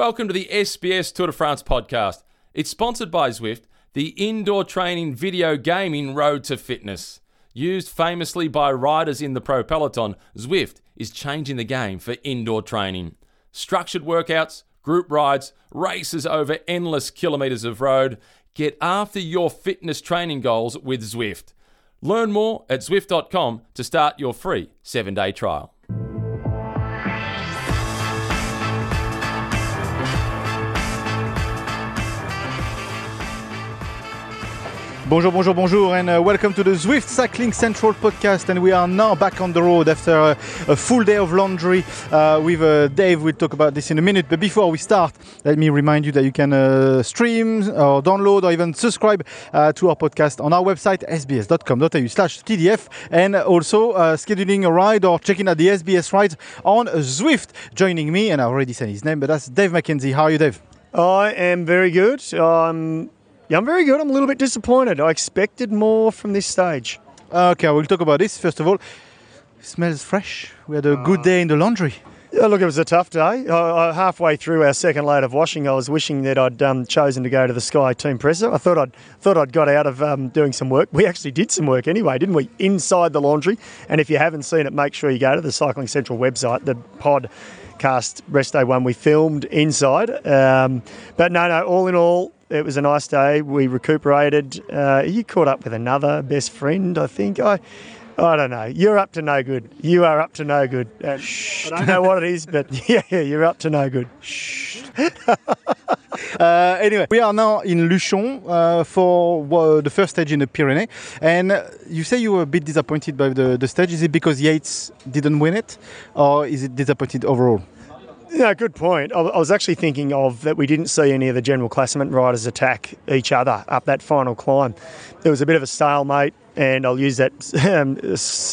Welcome to the SBS Tour de France podcast. It's sponsored by Zwift, the indoor training video gaming road to fitness. Used famously by riders in the pro peloton, Zwift is changing the game for indoor training. Structured workouts, group rides, races over endless kilometres of road. Get after your fitness training goals with Zwift. Learn more at Zwift.com to start your free seven day trial. Bonjour, bonjour, bonjour, and uh, welcome to the Zwift Cycling Central podcast. And we are now back on the road after a, a full day of laundry uh, with uh, Dave. We'll talk about this in a minute. But before we start, let me remind you that you can uh, stream or download or even subscribe uh, to our podcast on our website, sbs.com.au slash TDF, and also uh, scheduling a ride or checking out the SBS rides on Zwift. Joining me, and I already said his name, but that's Dave McKenzie. How are you, Dave? I am very good. Um, yeah, I'm very good. I'm a little bit disappointed. I expected more from this stage. Okay, we'll talk about this. First of all, smells fresh. We had a good day in the laundry. Yeah, look, it was a tough day. I, I, halfway through our second load of washing, I was wishing that I'd um, chosen to go to the Sky Team Presser. I thought I'd thought I'd got out of um, doing some work. We actually did some work anyway, didn't we? Inside the laundry. And if you haven't seen it, make sure you go to the Cycling Central website. The podcast rest day one we filmed inside. Um, but no, no. All in all, it was a nice day. We recuperated. Uh, you caught up with another best friend, I think. I, I don't know. You're up to no good. You are up to no good. Uh, I don't know what it is, but yeah, yeah you're up to no good. Shh. Uh, anyway, we are now in Luchon uh, for uh, the first stage in the Pyrenees. And you say you were a bit disappointed by the, the stage. Is it because Yates didn't win it, or is it disappointed overall? Yeah, good point. I I was actually thinking of that we didn't see any of the general classement riders attack each other up that final climb. There was a bit of a stalemate, and I'll use that um,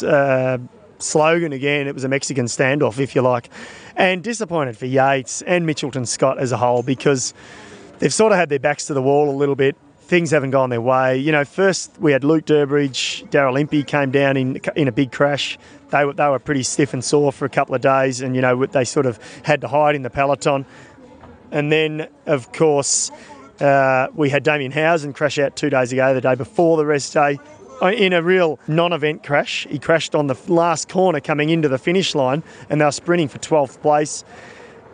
uh, slogan again. It was a Mexican standoff, if you like. And disappointed for Yates and Mitchelton Scott as a whole because they've sort of had their backs to the wall a little bit. Things haven't gone their way. You know, first we had Luke Durbridge, Daryl Impey came down in in a big crash. They were, they were pretty stiff and sore for a couple of days, and you know they sort of had to hide in the peloton. And then, of course, uh, we had Damien Howson crash out two days ago, the day before the rest day, uh, in a real non-event crash. He crashed on the last corner coming into the finish line, and they were sprinting for 12th place.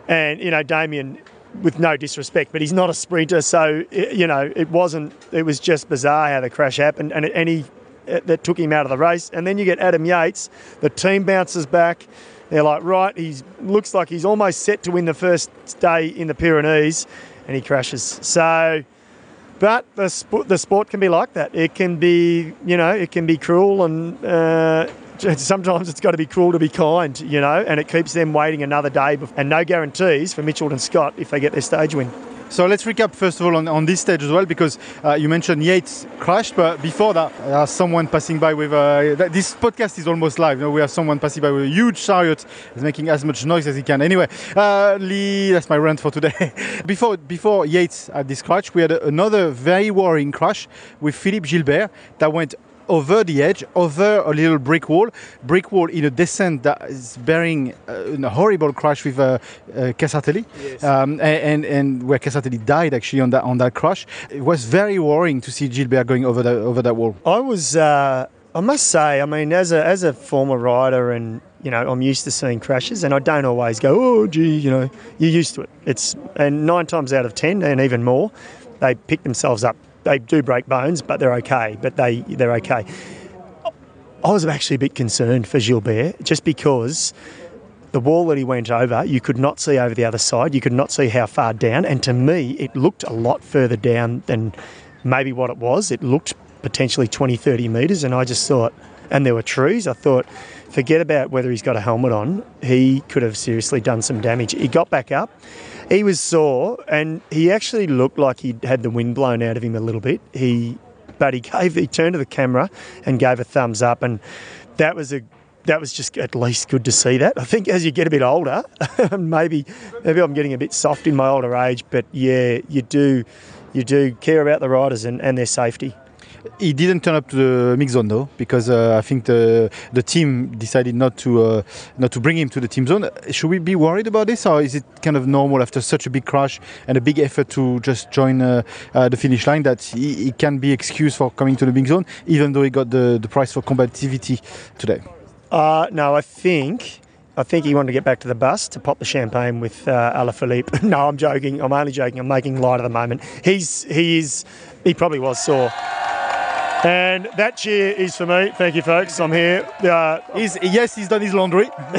And you know, Damien, with no disrespect, but he's not a sprinter, so you know, it wasn't. It was just bizarre how the crash happened, and and he uh, that took him out of the race. And then you get Adam Yates. The team bounces back. They're like, right, he looks like he's almost set to win the first day in the Pyrenees, and he crashes. So, but the sport, the sport can be like that. It can be, you know, it can be cruel, and uh, sometimes it's got to be cruel to be kind, you know. And it keeps them waiting another day, and no guarantees for Mitchelton Scott if they get their stage win. So let's recap first of all on, on this stage as well, because uh, you mentioned Yates crashed, but before that, there's someone passing by with uh, th- this podcast is almost live. You know, we have someone passing by with a huge chariot, is making as much noise as he can. Anyway, uh, Lee, that's my rant for today. before before Yates had this crash, we had a- another very worrying crash with Philippe Gilbert that went over the edge, over a little brick wall, brick wall in a descent that is bearing uh, a horrible crash with uh, uh, Casartelli, um, a- and and where Casartelli died actually on that on that crash. It was very worrying to see Gilbert going over the over that wall. I was, uh, I must say, I mean, as a as a former rider, and you know, I'm used to seeing crashes, and I don't always go, oh, gee, you know, you're used to it. It's and nine times out of ten, and even more, they pick themselves up. They do break bones, but they're okay. But they they're okay. I was actually a bit concerned for Gilbert, just because the wall that he went over, you could not see over the other side. You could not see how far down. And to me, it looked a lot further down than maybe what it was. It looked potentially 20, 30 metres. And I just thought, and there were trees, I thought, forget about whether he's got a helmet on. He could have seriously done some damage. He got back up. He was sore and he actually looked like he had the wind blown out of him a little bit. He but he gave he turned to the camera and gave a thumbs up and that was a that was just at least good to see that. I think as you get a bit older, maybe maybe I'm getting a bit soft in my older age, but yeah, you do you do care about the riders and, and their safety. He didn't turn up to the mix zone though, because uh, I think the the team decided not to uh, not to bring him to the team zone. Should we be worried about this, or is it kind of normal after such a big crash and a big effort to just join uh, uh, the finish line that he, he, can be excused for coming to the mix zone, even though he got the, the prize for combativity today? Uh, no, I think I think he wanted to get back to the bus to pop the champagne with uh, Alaphilippe. no, I'm joking. I'm only joking. I'm making light of the moment. He's he is he probably was sore. And that cheer is for me. Thank you, folks. I'm here. Uh, he's, yes, he's done his laundry.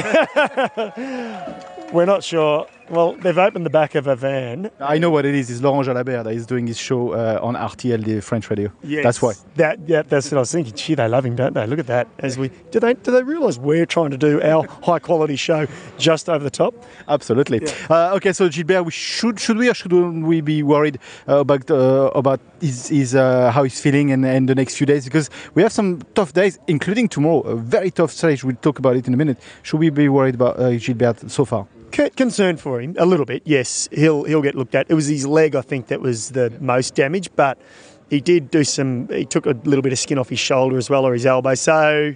We're not sure. Well, they've opened the back of a van. I know what it is. It's Laurent Jalabert that is doing his show uh, on RTL, the French radio. Yes. That's why. That, yeah, that's what I was thinking. Gee, they love him, don't they? Look at that. As we do they do they realise we're trying to do our high quality show just over the top? Absolutely. Yeah. Uh, okay, so Gilbert, we should should we or should we be worried uh, about uh, about his, his uh, how he's feeling and, and the next few days because we have some tough days, including tomorrow, a very tough stage. We'll talk about it in a minute. Should we be worried about uh, Gilbert so far? Concerned for him a little bit. Yes, he'll he'll get looked at. It was his leg, I think, that was the most damaged, but he did do some. He took a little bit of skin off his shoulder as well or his elbow. So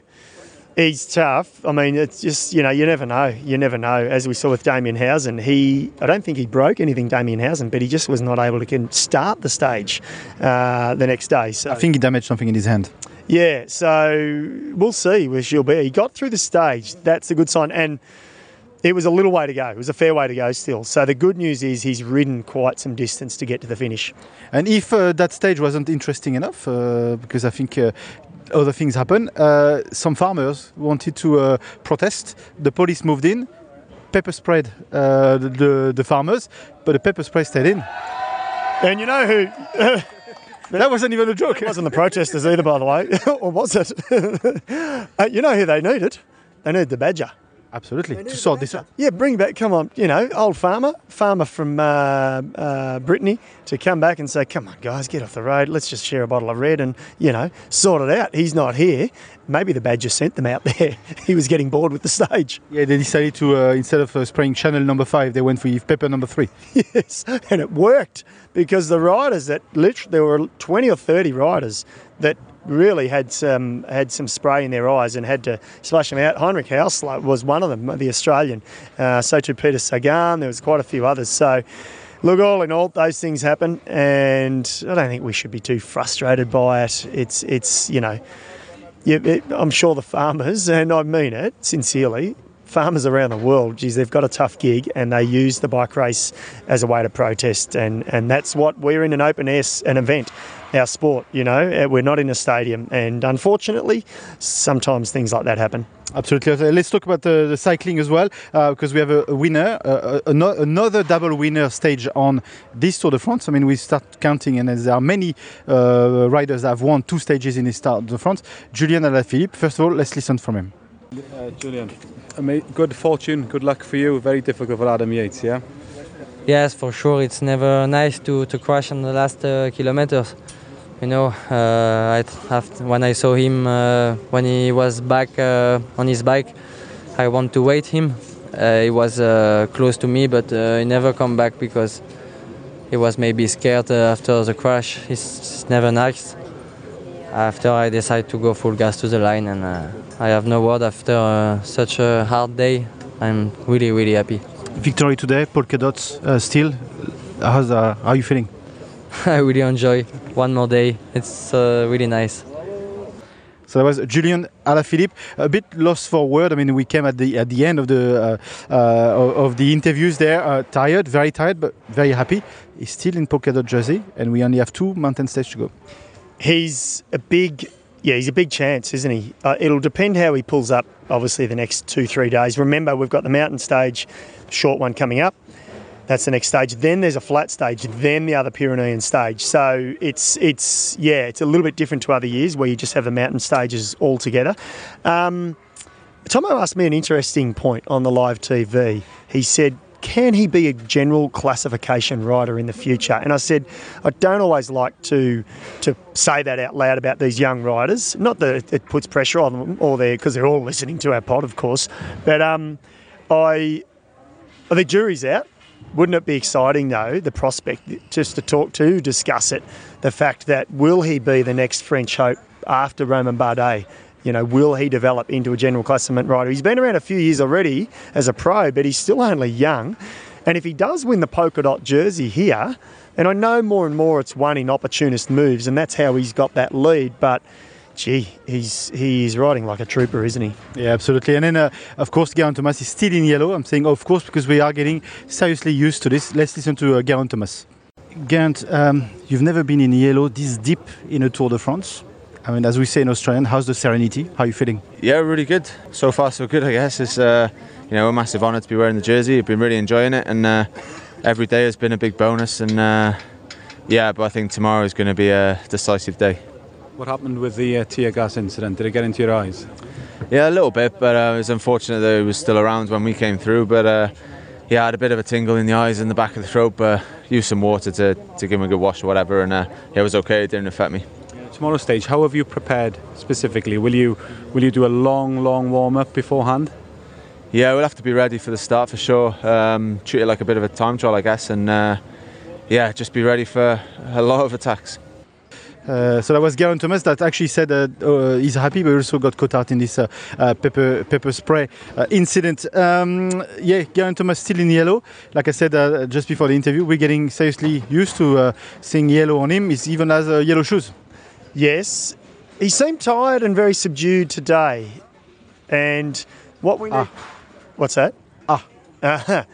he's tough. I mean, it's just you know you never know. You never know. As we saw with Damien Howson, he I don't think he broke anything, Damien Howson, but he just was not able to start the stage uh, the next day. So I think he damaged something in his hand. Yeah, so we'll see where she'll be. He got through the stage. That's a good sign. And it was a little way to go. It was a fair way to go still. So the good news is he's ridden quite some distance to get to the finish. And if uh, that stage wasn't interesting enough, uh, because I think uh, other things happen, uh, some farmers wanted to uh, protest. The police moved in, pepper sprayed uh, the, the, the, farmers, but the pepper spray stayed in. And you know who? that wasn't even a joke. It wasn't the protesters either, by the way, or was it? you know who they needed? They needed the badger. Absolutely, to sort this out. Yeah, bring back, come on, you know, old farmer, farmer from uh, uh, Brittany, to come back and say, come on, guys, get off the road. Let's just share a bottle of red and, you know, sort it out. He's not here. Maybe the badger sent them out there. he was getting bored with the stage. Yeah, they decided to, uh, instead of uh, spraying Chanel number five, they went for pepper number three. yes, and it worked because the riders that literally, there were 20 or 30 riders that really had some had some spray in their eyes and had to splash them out. Heinrich Haussler was one of them, the Australian. Uh, so too Peter Sagan. There was quite a few others. So. Look, all in all, those things happen, and I don't think we should be too frustrated by it. It's, it's, you know, it, I'm sure the farmers, and I mean it sincerely, farmers around the world, geez, they've got a tough gig and they use the bike race as a way to protest. And, and that's what we're in an open air, an event our sport. You know, uh, we're not in a stadium, and unfortunately, sometimes things like that happen. Absolutely. Let's talk about the, the cycling as well, uh, because we have a, a winner, uh, another double winner stage on this Tour de France. I mean, we start counting, and there are many uh, riders that have won two stages in this Tour de France. Julian Alaphilippe. First of all, let's listen from him. Uh, Julian, good fortune, good luck for you. Very difficult for Adam Yates, yeah. Yes, for sure. It's never nice to, to crash on the last uh, kilometers you know, uh, I when I saw him uh, when he was back uh, on his bike, I want to wait him. Uh, he was uh, close to me, but uh, he never come back because he was maybe scared after the crash. It's, never nice. After I decided to go full gas to the line, and I have no word after such a hard day. I'm really, really happy. Victory today, polka dots still. How's, how are you feeling? I really enjoy one more day. It's uh, really nice. So that was Julian Alaphilippe. A bit lost for word. I mean, we came at the at the end of the uh, uh, of the interviews there, uh, tired, very tired, but very happy. He's still in polka dot jersey, and we only have two mountain stages to go. He's a big, yeah, he's a big chance, isn't he? Uh, it'll depend how he pulls up. Obviously, the next two three days. Remember, we've got the mountain stage, short one coming up. That's the next stage. Then there's a flat stage. Then the other Pyrenean stage. So it's it's yeah, it's a little bit different to other years where you just have the mountain stages all together. Um, Tomo asked me an interesting point on the live TV. He said, can he be a general classification rider in the future? And I said, I don't always like to to say that out loud about these young riders. Not that it puts pressure on them or they because they're all listening to our pod, of course. But um, I, think jury's out wouldn't it be exciting though, the prospect, just to talk to, discuss it, the fact that will he be the next French hope after Romain Bardet? You know, will he develop into a general classement rider? He's been around a few years already as a pro, but he's still only young. And if he does win the polka dot jersey here, and I know more and more it's won in opportunist moves, and that's how he's got that lead, but gee, he's he's riding like a trooper, isn't he? Yeah, absolutely. And then, uh, of course, Geraint Thomas is still in yellow. I'm saying, of course, because we are getting seriously used to this. Let's listen to uh, Geraint Thomas. Geraint, um, you've never been in yellow this deep in a Tour de France. I mean, as we say in Australian, how's the serenity? How are you feeling? Yeah, really good. So far, so good. I guess it's uh, you know a massive honour to be wearing the jersey. I've been really enjoying it, and uh, every day has been a big bonus. And uh, yeah, but I think tomorrow is going to be a decisive day. What happened with the uh, tear gas incident? Did it get into your eyes? Yeah, a little bit, but uh, it was unfortunate that it was still around when we came through. But uh, yeah, I had a bit of a tingle in the eyes and the back of the throat, but used some water to, to give him a good wash or whatever, and uh, yeah, it was okay. It didn't affect me. Tomorrow stage, how have you prepared specifically? Will you will you do a long, long warm up beforehand? Yeah, we'll have to be ready for the start for sure. Um, treat it like a bit of a time trial, I guess, and uh, yeah, just be ready for a lot of attacks. Uh, so that was Geraint Thomas that actually said uh, uh, he's happy, but also got caught out in this uh, uh, pepper pepper spray uh, incident. Um, yeah, Geraint Thomas still in yellow. Like I said just before the interview, we're getting seriously used to seeing yellow on him. He even has yellow shoes. Yes, he seemed tired and very subdued today. And what we need, Ah. what's that? Ah. Uh-huh.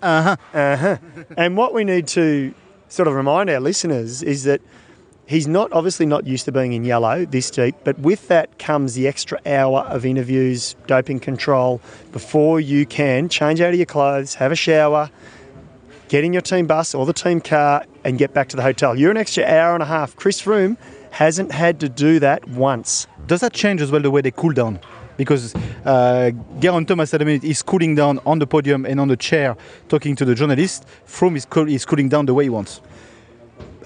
Uh-huh. Uh-huh. and what we need to sort of remind our listeners is that he's not obviously not used to being in yellow this deep, but with that comes the extra hour of interviews, doping control before you can change out of your clothes, have a shower, get in your team bus or the team car and get back to the hotel. You're an extra hour and a half. Chris Froome hasn't had to do that once. Does that change as well the way they cool down? Because uh, Geraint Thomas at the minute is cooling down on the podium and on the chair talking to the journalist. Froome is, cool, is cooling down the way he wants.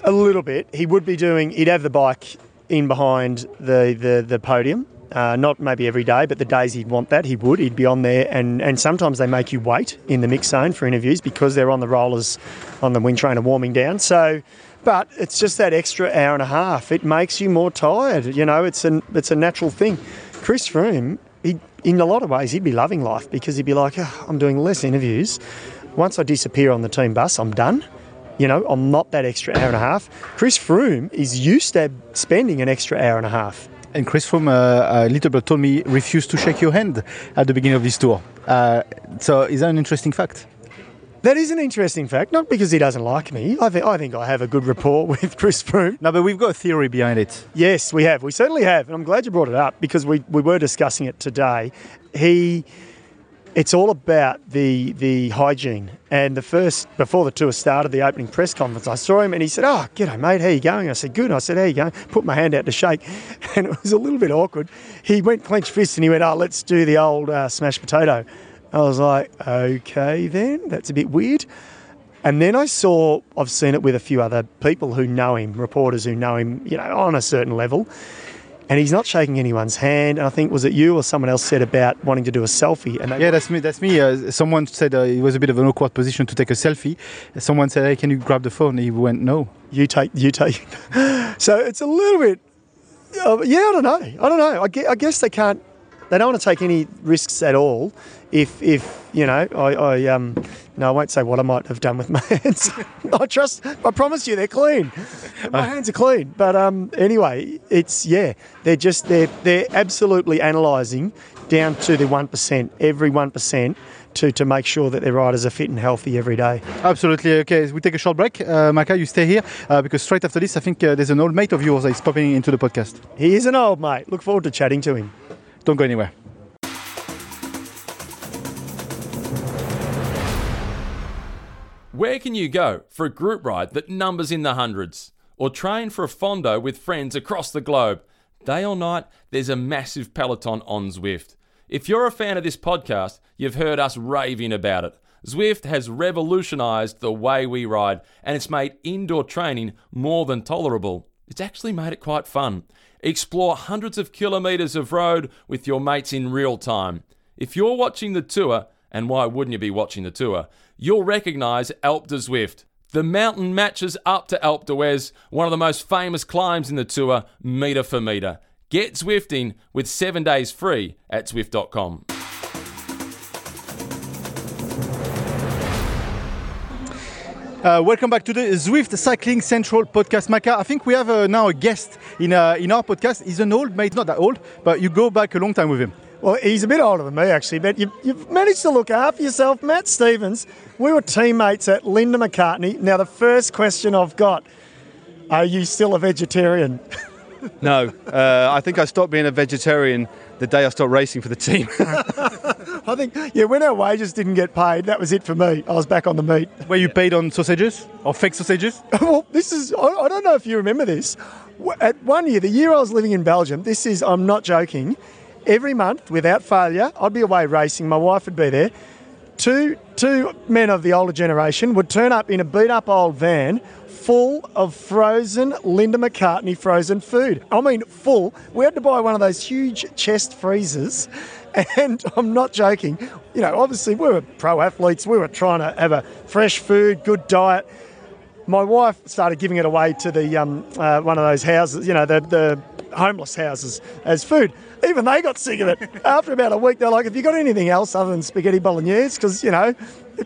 A little bit. He would be doing. He'd have the bike in behind the the, the podium. Uh, not maybe every day, but the days he'd want that, he would. He'd be on there, and, and sometimes they make you wait in the mix zone for interviews because they're on the rollers, on the wind trainer warming down. So, but it's just that extra hour and a half. It makes you more tired. You know, it's an it's a natural thing. Chris Froome, he, in a lot of ways, he'd be loving life because he'd be like, "Oh, I'm doing less interviews. Once I disappear on the team bus, I'm done. You know, I'm not that extra hour and a half. Chris Froome is used to spending an extra hour and a half. And Chris Froome, uh, a little bit told me, refused to shake your hand at the beginning of this tour. Uh, so is that an interesting fact? That is an interesting fact, not because he doesn't like me. I think I think I have a good rapport with Chris Froome. No, but we've got a theory behind it. Yes, we have. We certainly have, and I'm glad you brought it up because we, we were discussing it today. He, it's all about the the hygiene. And the first before the tour started, the opening press conference, I saw him and he said, "Oh, g'day mate, how you going?" I said, "Good." I said, "How you going?" Put my hand out to shake, and it was a little bit awkward. He went clenched fist and he went, "Oh, let's do the old uh, smashed potato." I was like, "Okay, then that's a bit weird." And then I saw, I've seen it with a few other people who know him, reporters who know him, you know, on a certain level. And he's not shaking anyone's hand. And I think, was it you or someone else said about wanting to do a selfie? And Yeah, that's me. That's me. Uh, someone said uh, it was a bit of an awkward position to take a selfie. Someone said, "Hey, can you grab the phone?" He went, "No." you take, you take. so it's a little bit, uh, yeah, I don't know. I don't know. I guess, I guess they can't, they don't want to take any risks at all. If, if you know, I, I um, no, I won't say what I might have done with my hands. I trust, I promise you, they're clean. My hands are clean. But um, anyway, it's yeah, they're just they're they're absolutely analysing down to the one percent, every one percent, to to make sure that their riders are fit and healthy every day. Absolutely. Okay, we take a short break. Uh, Macca, you stay here uh, because straight after this, I think uh, there's an old mate of yours that is popping into the podcast. He is an old mate. Look forward to chatting to him. Don't go anywhere. Where can you go for a group ride that numbers in the hundreds? Or train for a fondo with friends across the globe? Day or night, there's a massive peloton on Zwift. If you're a fan of this podcast, you've heard us raving about it. Zwift has revolutionized the way we ride, and it's made indoor training more than tolerable. It's actually made it quite fun. Explore hundreds of kilometers of road with your mates in real time. If you're watching the tour, and why wouldn't you be watching the tour? You'll recognise Alpe Zwift. The mountain matches up to Alpe d'Huez, one of the most famous climbs in the tour, metre for metre. Get Zwifting with seven days free at Zwift.com. Uh, welcome back to the Zwift Cycling Central podcast, Macca. I think we have uh, now a guest in uh, in our podcast. He's an old mate, not that old, but you go back a long time with him. Well, he's a bit older than me, actually, but you've, you've managed to look after yourself. Matt Stephens, we were teammates at Linda McCartney. Now, the first question I've got are you still a vegetarian? No, uh, I think I stopped being a vegetarian the day I stopped racing for the team. I think, yeah, when our wages didn't get paid, that was it for me. I was back on the meat. Were you paid on sausages or fake sausages? well, this is, I, I don't know if you remember this. At one year, the year I was living in Belgium, this is, I'm not joking, every month without failure, I'd be away racing, my wife would be there. Two, two men of the older generation would turn up in a beat up old van full of frozen Linda McCartney frozen food. I mean, full. We had to buy one of those huge chest freezers. And I'm not joking. You know, obviously, we were pro athletes. We were trying to have a fresh food, good diet. My wife started giving it away to the um, uh, one of those houses, you know, the, the homeless houses as food. Even they got sick of it. After about a week, they're like, "Have you got anything else other than spaghetti bolognese?" Because you know,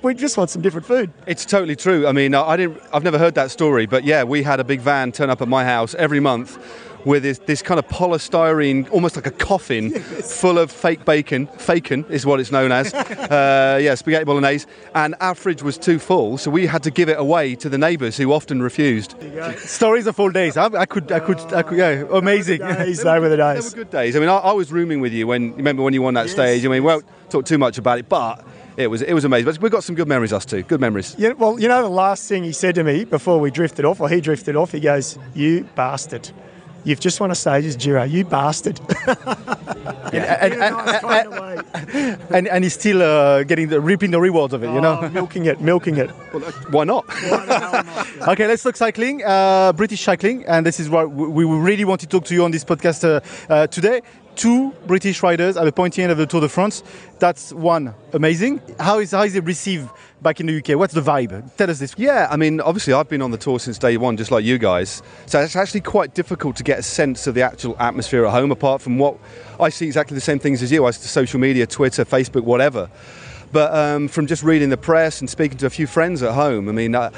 we just want some different food. it's totally true. I mean, I didn't. I've never heard that story, but yeah, we had a big van turn up at my house every month with this, this kind of polystyrene, almost like a coffin, full of fake bacon. Faken is what it's known as. uh, yeah, spaghetti bolognese. And our fridge was too full, so we had to give it away to the neighbours who often refused. Stories of old days. I, I could, I could, I could. Yeah, amazing. Days, they were the They were days. good days. I mean, I, I was rooming with you when remember when you won that stage. I mean, we won't talk too much about it, but it was it was amazing. But we got some good memories, us two. Good memories. Yeah, well, you know, the last thing he said to me before we drifted off, or he drifted off, he goes, "You bastard." You've just won a stages Giro, you bastard. And, and, and, and he's still uh, getting the reaping the rewards of it, you know. Oh, milking it, milking it. Why not? Okay, let's talk cycling, uh, British cycling, and this is what we we really want to talk to you on this podcast uh, uh, today. Two British riders at the pointy end of the Tour de France. That's one amazing. How is how is it received back in the UK? What's the vibe? Tell us this. Yeah, I mean, obviously, I've been on the tour since day one, just like you guys. So it's actually quite difficult to get a sense of the actual atmosphere at home, apart from what I see exactly the same things as you. I see social media, Twitter, Facebook, whatever. But um, from just reading the press and speaking to a few friends at home, I mean, uh,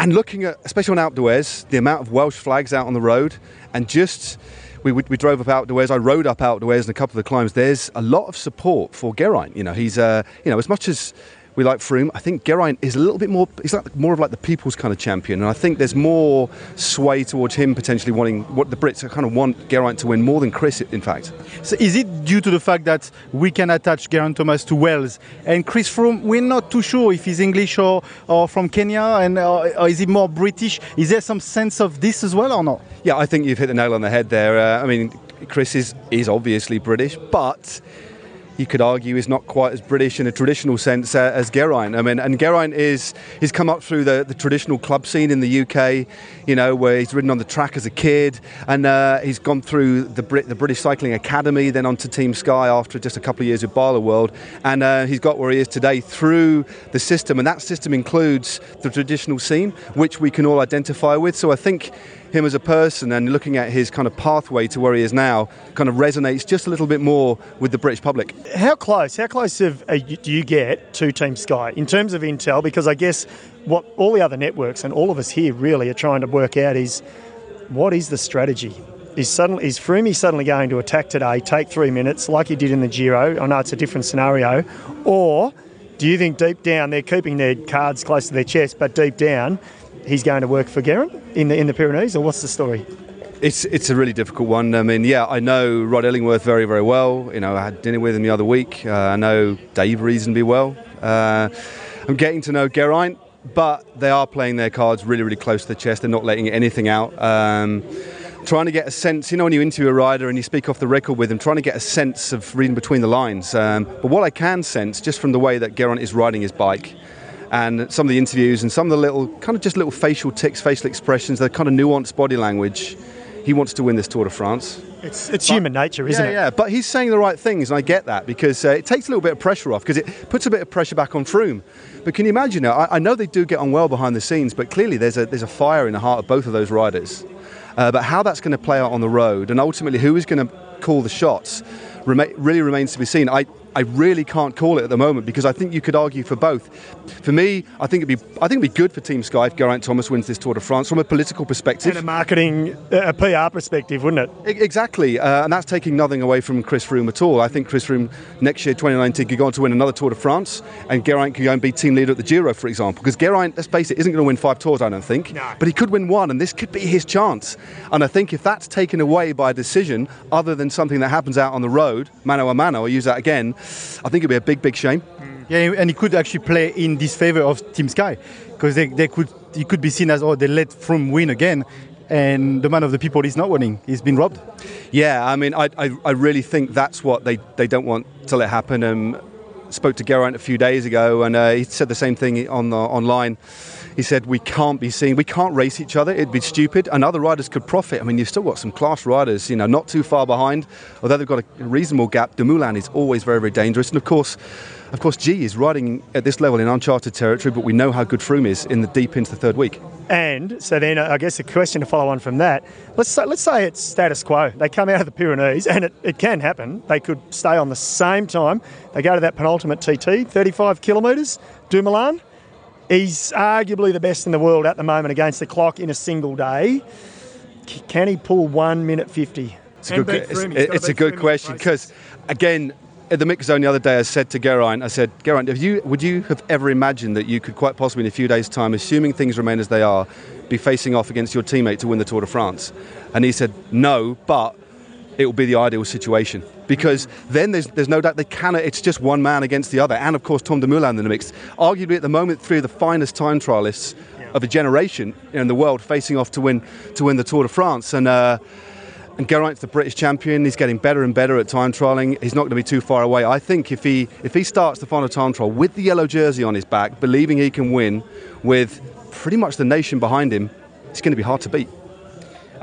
and looking at, especially on d'Huez, the amount of Welsh flags out on the road, and just we, we, drove up Alpe d'Huez. I rode up Alpe d'Huez and a couple of the climbs. There's a lot of support for Geraint. You know, he's uh, you know as much as we like Froome, I think Geraint is a little bit more. He's like more of like the people's kind of champion, and I think there's more sway towards him potentially wanting what the Brits kind of want Geraint to win more than Chris, in fact. So is it due to the fact that we can attach Geraint Thomas to Wales and Chris Froome? We're not too sure if he's English or, or from Kenya, and uh, or is he more British? Is there some sense of this as well or not? Yeah, I think you've hit the nail on the head there. Uh, I mean, Chris is, is obviously British, but you could argue he's not quite as British in a traditional sense uh, as Geraint. I mean, and Geraint is he's come up through the, the traditional club scene in the UK, you know, where he's ridden on the track as a kid, and uh, he's gone through the Brit, the British Cycling Academy, then onto Team Sky after just a couple of years with Barloworld, and uh, he's got where he is today through the system, and that system includes the traditional scene, which we can all identify with. So I think him as a person and looking at his kind of pathway to where he is now kind of resonates just a little bit more with the British public. How close? How close uh, do you get to Team Sky in terms of intel? Because I guess what all the other networks and all of us here really are trying to work out is what is the strategy? Is suddenly is Froome suddenly going to attack today, take three minutes like he did in the Giro? I know it's a different scenario, or do you think deep down they're keeping their cards close to their chest, but deep down he's going to work for Geraint in the in the Pyrenees, or what's the story? It's it's a really difficult one. I mean, yeah, I know Rod Ellingworth very very well. You know, I had dinner with him the other week. Uh, I know Dave reasonably well. Uh, I'm getting to know Geraint, but they are playing their cards really really close to the chest. They're not letting anything out. Um, trying to get a sense, you know, when you interview a rider and you speak off the record with them, trying to get a sense of reading between the lines. Um, but what I can sense, just from the way that Geraint is riding his bike, and some of the interviews and some of the little kind of just little facial tics, facial expressions, the kind of nuanced body language. He wants to win this Tour de France. It's, it's human nature, isn't yeah, it? Yeah, but he's saying the right things, and I get that because uh, it takes a little bit of pressure off because it puts a bit of pressure back on Froome. But can you imagine? I, I know they do get on well behind the scenes, but clearly there's a there's a fire in the heart of both of those riders. Uh, but how that's going to play out on the road, and ultimately who is going to call the shots, rema- really remains to be seen. I I really can't call it at the moment because I think you could argue for both. For me, I think it'd be I think it'd be good for Team Sky if Geraint Thomas wins this Tour de France from a political perspective. And a marketing, a PR perspective, wouldn't it? E- Exactly, uh, and that's taking nothing away from Chris Froome at all. I think Chris Froome next year, 2019, could go on to win another Tour de France, and Geraint could go and be team leader at the Giro, for example. Because Geraint, let's face it, isn't going to win five tours, I don't think. No. But he could win one, and this could be his chance. And I think if that's taken away by a decision other than something that happens out on the road, mano a mano, I'll use that again, I think it'd be a big, big shame. Yeah, and he could actually play in disfavor of Team Sky because they, they could he could be seen as oh they let Froome win again, and the man of the people is not winning. He's been robbed. Yeah, I mean, I, I, I really think that's what they, they don't want to let happen. Um, spoke to Geraint a few days ago, and uh, he said the same thing on the, online. He said we can't be seen, we can't race each other. It'd be stupid, and other riders could profit. I mean, you've still got some class riders, you know, not too far behind. Although they've got a reasonable gap. Dumoulin is always very, very dangerous, and of course. Of course, G is riding at this level in uncharted territory, but we know how good Froome is in the deep into the third week. And so then uh, I guess a question to follow on from that. Let's say, let's say it's status quo. They come out of the Pyrenees, and it, it can happen. They could stay on the same time. They go to that penultimate TT, 35 kilometres, Dumoulin. He's arguably the best in the world at the moment against the clock in a single day. Can he pull one minute 50? It's a good, it's, it's a good question because, again, at the mix zone the other day, I said to Geraint, I said, Geraint, have you, would you have ever imagined that you could quite possibly in a few days' time, assuming things remain as they are, be facing off against your teammate to win the Tour de France? And he said, no, but it will be the ideal situation because then there's, there's no doubt they cannot, it's just one man against the other. And of course, Tom Dumoulin in the mix. Arguably at the moment, three of the finest time trialists of a generation in the world facing off to win, to win the Tour de France. And, uh, and Geraint's the British champion. He's getting better and better at time trialing. He's not going to be too far away. I think if he if he starts the final time trial with the yellow jersey on his back, believing he can win with pretty much the nation behind him, it's going to be hard to beat.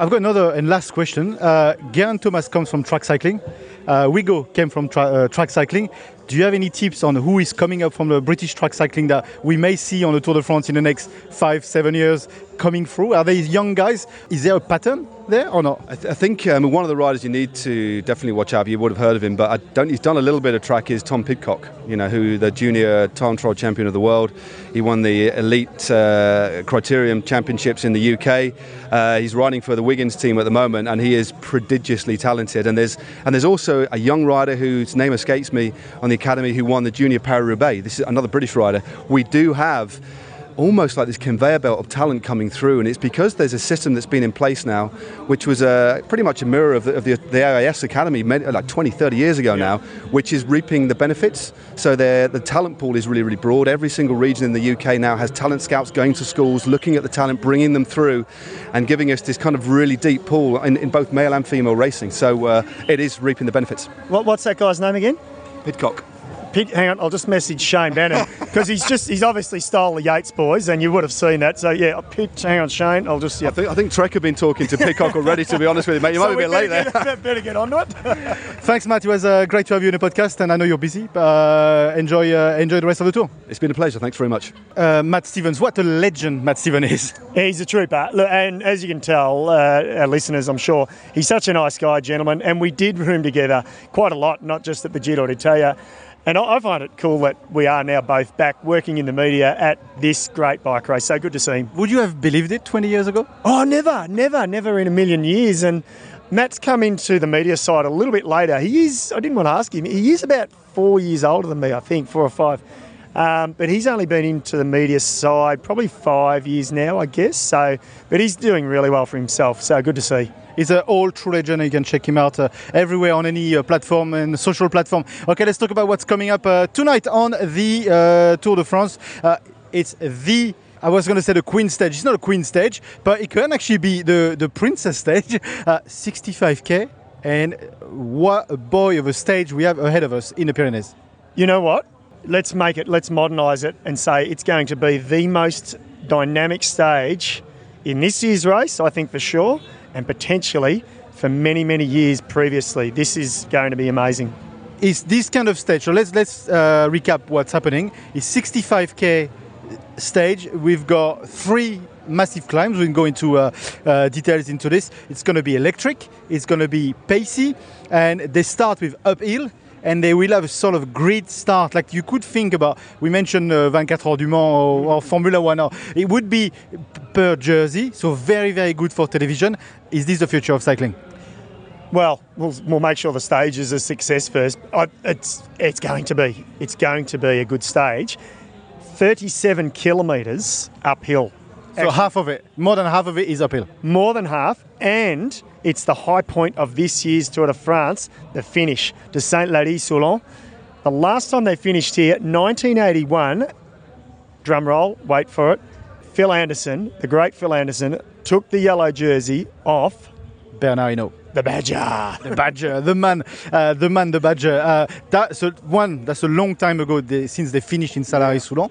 I've got another and last question. Uh, Geraint Thomas comes from track cycling. Uh, Wiggo came from tra- uh, track cycling. Do you have any tips on who is coming up from the British track cycling that we may see on the Tour de France in the next five, seven years coming through? Are these young guys? Is there a pattern there or not? I, th- I think um, one of the riders you need to definitely watch out. You would have heard of him, but I don't. He's done a little bit of track. Is Tom Pidcock? You know, who the junior time trial champion of the world. He won the elite uh, criterium championships in the UK. Uh, he's riding for the Wiggins team at the moment, and he is prodigiously talented. And there's and there's also a young rider whose name escapes me on the academy who won the junior Paris Roubaix. This is another British rider. We do have almost like this conveyor belt of talent coming through, and it's because there's a system that's been in place now, which was uh, pretty much a mirror of the, of the, the AIS Academy made, like 20, 30 years ago now, which is reaping the benefits. So the the talent pool is really, really broad. Every single region in the UK now has talent scouts going to schools, looking at the talent, bringing them through, and giving us this kind of really deep pool in, in both male and female racing. So uh, it is reaping the benefits. What, what's that guy's name again? Pidcock. Pit, hang on, I'll just message Shayne Bannan because he's just he's obviously stole the Yates boys, and you would have seen that. So yeah, Pit, hang on, Shane. I'll just yeah. I think, I think Trek have been talking to Pidcock already, to be honest with you, mate. You might be a bit late better there. Better get onto it. Thanks, Matt. It was uh, great to have you in the podcast, and I know you're busy. But, uh, enjoy, uh, enjoy the rest of the tour. It's been a pleasure. Thanks very much. Uh, Matt Stephens, what a legend Matt Stephens is. he's a trooper, Look, and as you can tell, uh, our listeners, I'm sure, he's such a nice guy, gentlemen. And we did room together quite a lot, not just at the Giro d'Italia. And I find it cool that we are now both back working in the media at this great bike race. So good to see him. Would you have believed it 20 years ago? Oh, never, never, never in a million years. And Matt's come into the media side a little bit later. He is, I didn't want to ask him, he is about four years older than me, I think, four or five. Um, but he's only been into the media side probably five years now, I guess. So, but he's doing really well for himself. So good to see. He's an old true legend. You can check him out uh, everywhere on any uh, platform and social platform. Okay, let's talk about what's coming up uh, tonight on the Tour de France. It's the I was going to say the Queen stage. It's not a Queen stage, but it can actually be the, the Princess stage. Uh, 65k, and what a boy of a stage we have ahead of us in the Pyrenees. You know what? Let's make it, let's modernise it and say it's going to be the most dynamic stage in this year's race, I think for sure, and potentially for many, many years previously. This is going to be amazing. Is this kind of stage? So let's let's uh, recap what's happening. It's 65k stage. We've got three massive climbs. We can go into uh, uh, details into this. It's going to be electric. It's going to be pacey, and they start with uphill. And they will have a sort of grid start, like you could think about. We mentioned uh, 24 Heures du Mans or, or Formula One. Or it would be per jersey, so very, very good for television. Is this the future of cycling? Well, we'll, we'll make sure the stage is a success first. I, it's it's going to be. It's going to be a good stage. 37 kilometres uphill. So half of it, more than half of it is uphill. More than half, and it's the high point of this year's Tour de France, the finish de Saint-Lary-Soulan. The last time they finished here, 1981. Drum roll, wait for it. Phil Anderson, the great Phil Anderson, took the yellow jersey off Bernard Hinault. the Badger. the badger, the man, uh, the man, the badger. Uh, that, so one, that's a long time ago they, since they finished in Saint-Lary-Soulan.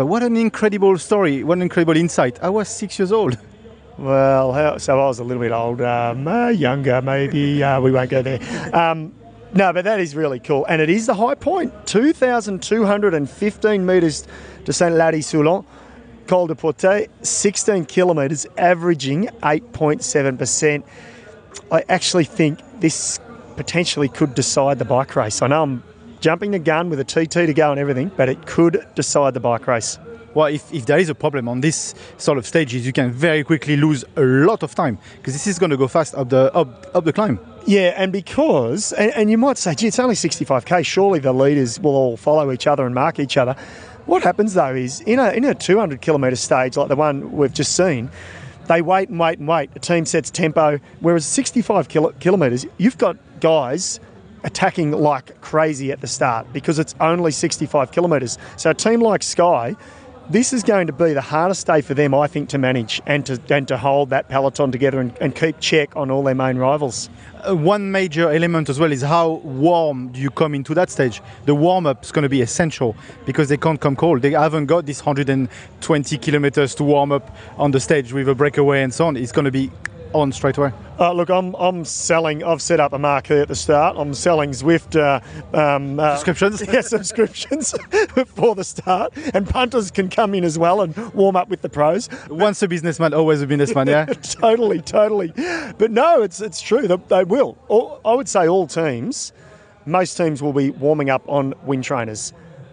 But what an incredible story! What an incredible insight! I was six years old. Well, so I was a little bit older, um, uh, younger maybe. Uh, we won't go there. Um, no, but that is really cool. And it is the high point 2,215 metres to Saint Lary Soulan. Col du Portet, 16 kilometres, averaging 8.7%. I actually think this potentially could decide the bike race. I know I'm jumping the gun with a TT to go and everything, but it could decide the bike race. Well, if, if there is a problem on this sort of stages, you can very quickly lose a lot of time because this is going to go fast up the up, up the climb. Yeah, and because, and, and you might say, gee, it's only 65k, surely the leaders will all follow each other and mark each other. What happens though is in a, in a 200 kilometre stage like the one we've just seen, they wait and wait and wait. A team sets tempo, whereas 65 kilo, kilometres, you've got guys attacking like crazy at the start because it's only 65 kilometres. So a team like Sky, this is going to be the hardest day for them, I think, to manage and to and to hold that peloton together and, and keep check on all their main rivals. Uh, one major element as well is how warm do you come into that stage. The warm up is going to be essential because they can't come cold. They haven't got this 120 kilometers to warm up on the stage with a breakaway and so on. It's going to be on straight away. Uh, look, I'm, I'm selling. I've set up a marquee at the start. I'm selling Zwift uh, um, uh, Subscriptions? yeah, subscriptions for the start, and punters can come in as well and warm up with the pros. Once a businessman, always a businessman. Yeah. totally, totally. But no, it's it's true. They, they will. All, I would say all teams, most teams will be warming up on wind trainers.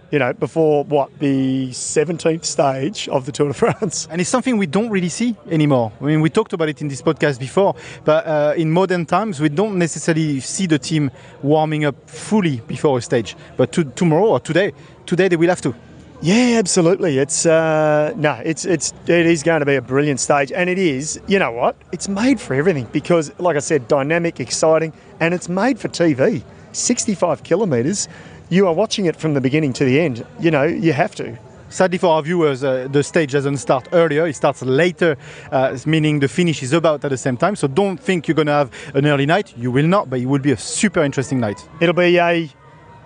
You know, before what the 17th stage of the Tour de France. And it's something we don't really see anymore. I mean, we talked about it in this podcast before, but uh, in modern times, we don't necessarily see the team warming up fully before a stage. But to, tomorrow or today, today they will have to. Yeah, absolutely. It's uh, no, it's it's it is going to be a brilliant stage, and it is. You know what? It's made for everything because, like I said, dynamic, exciting, and it's made for TV. Sixty-five kilometres. You are watching it from the beginning to the end. You know, you have to. Sadly for our viewers, uh, the stage doesn't start earlier, it starts later, uh, meaning the finish is about at the same time. So don't think you're going to have an early night. You will not, but it will be a super interesting night. It'll be a,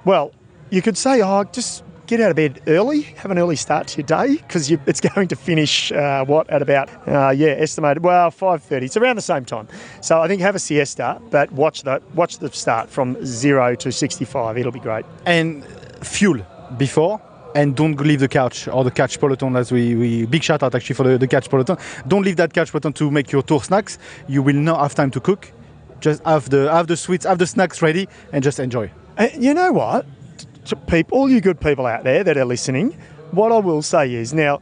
well, you could say, oh, just get out of bed early, have an early start to your day because it's going to finish uh, what at about uh, yeah estimated well 5:30. It's around the same time. So I think have a siesta, but watch the watch the start from zero to 65. It'll be great. And fuel before. And don't leave the couch or the catch peloton as we, we big shout out actually for the, the catch peloton. Don't leave that catch peloton to make your tour snacks. You will not have time to cook. Just have the have the sweets, have the snacks ready, and just enjoy. And you know what? To people, all you good people out there that are listening, what I will say is now,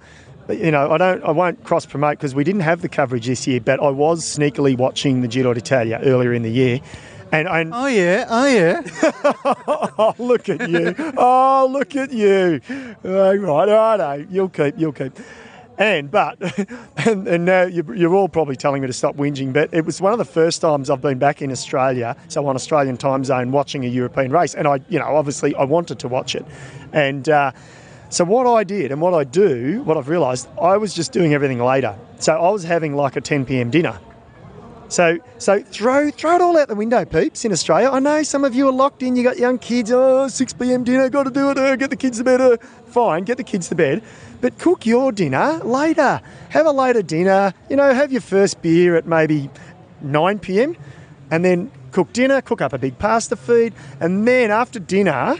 you know, I don't, I won't cross promote because we didn't have the coverage this year, but I was sneakily watching the Giro d'Italia earlier in the year. And, and Oh yeah, oh yeah. oh, look at you! Oh, look at you! Right, righto. You'll keep, you'll keep. And but, and, and now you're, you're all probably telling me to stop whinging, but it was one of the first times I've been back in Australia, so on Australian time zone, watching a European race, and I, you know, obviously I wanted to watch it, and. Uh, so what I did and what I do, what I've realised, I was just doing everything later. So I was having like a 10 p.m. dinner. So so throw throw it all out the window, peeps, in Australia. I know some of you are locked in, you got young kids, oh, 6 p.m. dinner, got to do it, uh, get the kids to bed. Uh. Fine, get the kids to bed. But cook your dinner later. Have a later dinner, you know, have your first beer at maybe 9 p.m. and then cook dinner, cook up a big pasta feed, and then after dinner,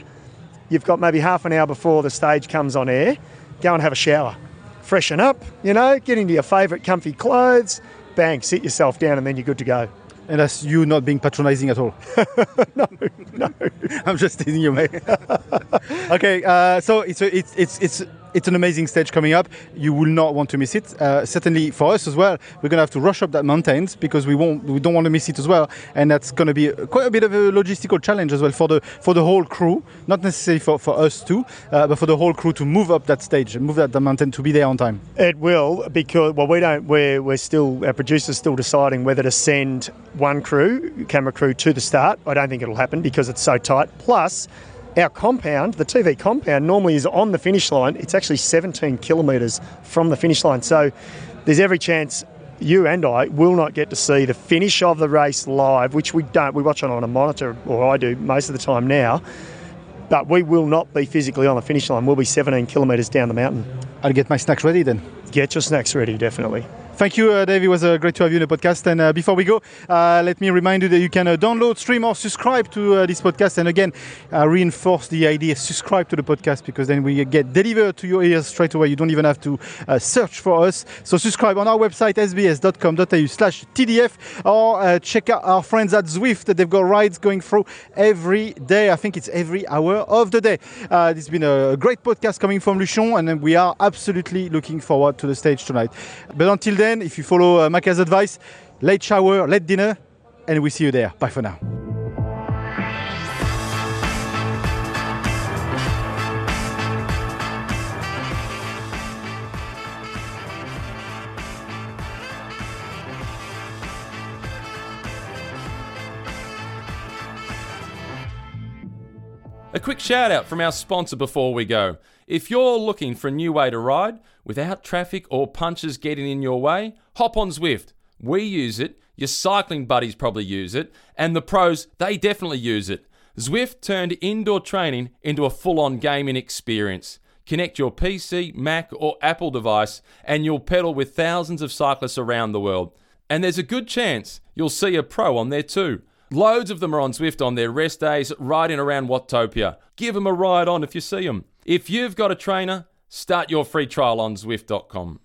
you've got maybe half an hour before the stage comes on air, go and have a shower. Freshen up, you know, get into your favourite comfy clothes, bang, sit yourself down, and then you're good to go. And that's you not being patronizing at all. no, no. I'm just teasing you, mate. okay, uh, so it's, it's it's it's it's an amazing stage coming up. You will not want to miss it. Uh, certainly for us as well, we're gonna have to rush up that mountains because we won't we don't want to miss it as well, and that's gonna be quite a bit of a logistical challenge as well for the for the whole crew, not necessarily for, for us too, uh, but for the whole crew to move up that stage and move that the mountain to be there on time. It will because well we don't we're we're still our producers still deciding whether to send one crew camera crew to the start. I don't think it'll happen because it's so tight. Plus our compound, the TV compound, normally is on the finish line. It's actually 17 kilometres from the finish line. So there's every chance you and I will not get to see the finish of the race live, which we don't. We watch it on a monitor, or I do most of the time now. But we will not be physically on the finish line. We'll be 17 kilometres down the mountain. I'll get my snacks ready then. Get your snacks ready, definitely. Thank you, uh, Dave. It was uh, great to have you in the podcast. And uh, before we go, uh, let me remind you that you can uh, download, stream, or subscribe to uh, this podcast. And again, reinforce the idea subscribe to the podcast because then we get delivered to your ears straight away. You don't even have to search for us. So subscribe on our website, sbs.com.au slash TDF, or check out our friends at Zwift. They've got rides going through every day. I think it's every hour of the day. has been a great podcast coming from Luchon, and we are absolutely looking forward to the stage tonight. But until then, if you follow uh, advice, late shower, late dinner, and we see you there. Bye for now. A quick shout out from our sponsor before we go. If you're looking for a new way to ride without traffic or punches getting in your way, hop on Zwift. We use it, your cycling buddies probably use it, and the pros, they definitely use it. Zwift turned indoor training into a full on gaming experience. Connect your PC, Mac, or Apple device, and you'll pedal with thousands of cyclists around the world. And there's a good chance you'll see a pro on there too. Loads of them are on Zwift on their rest days, riding around Watopia. Give them a ride on if you see them. If you've got a trainer, start your free trial on Zwift.com.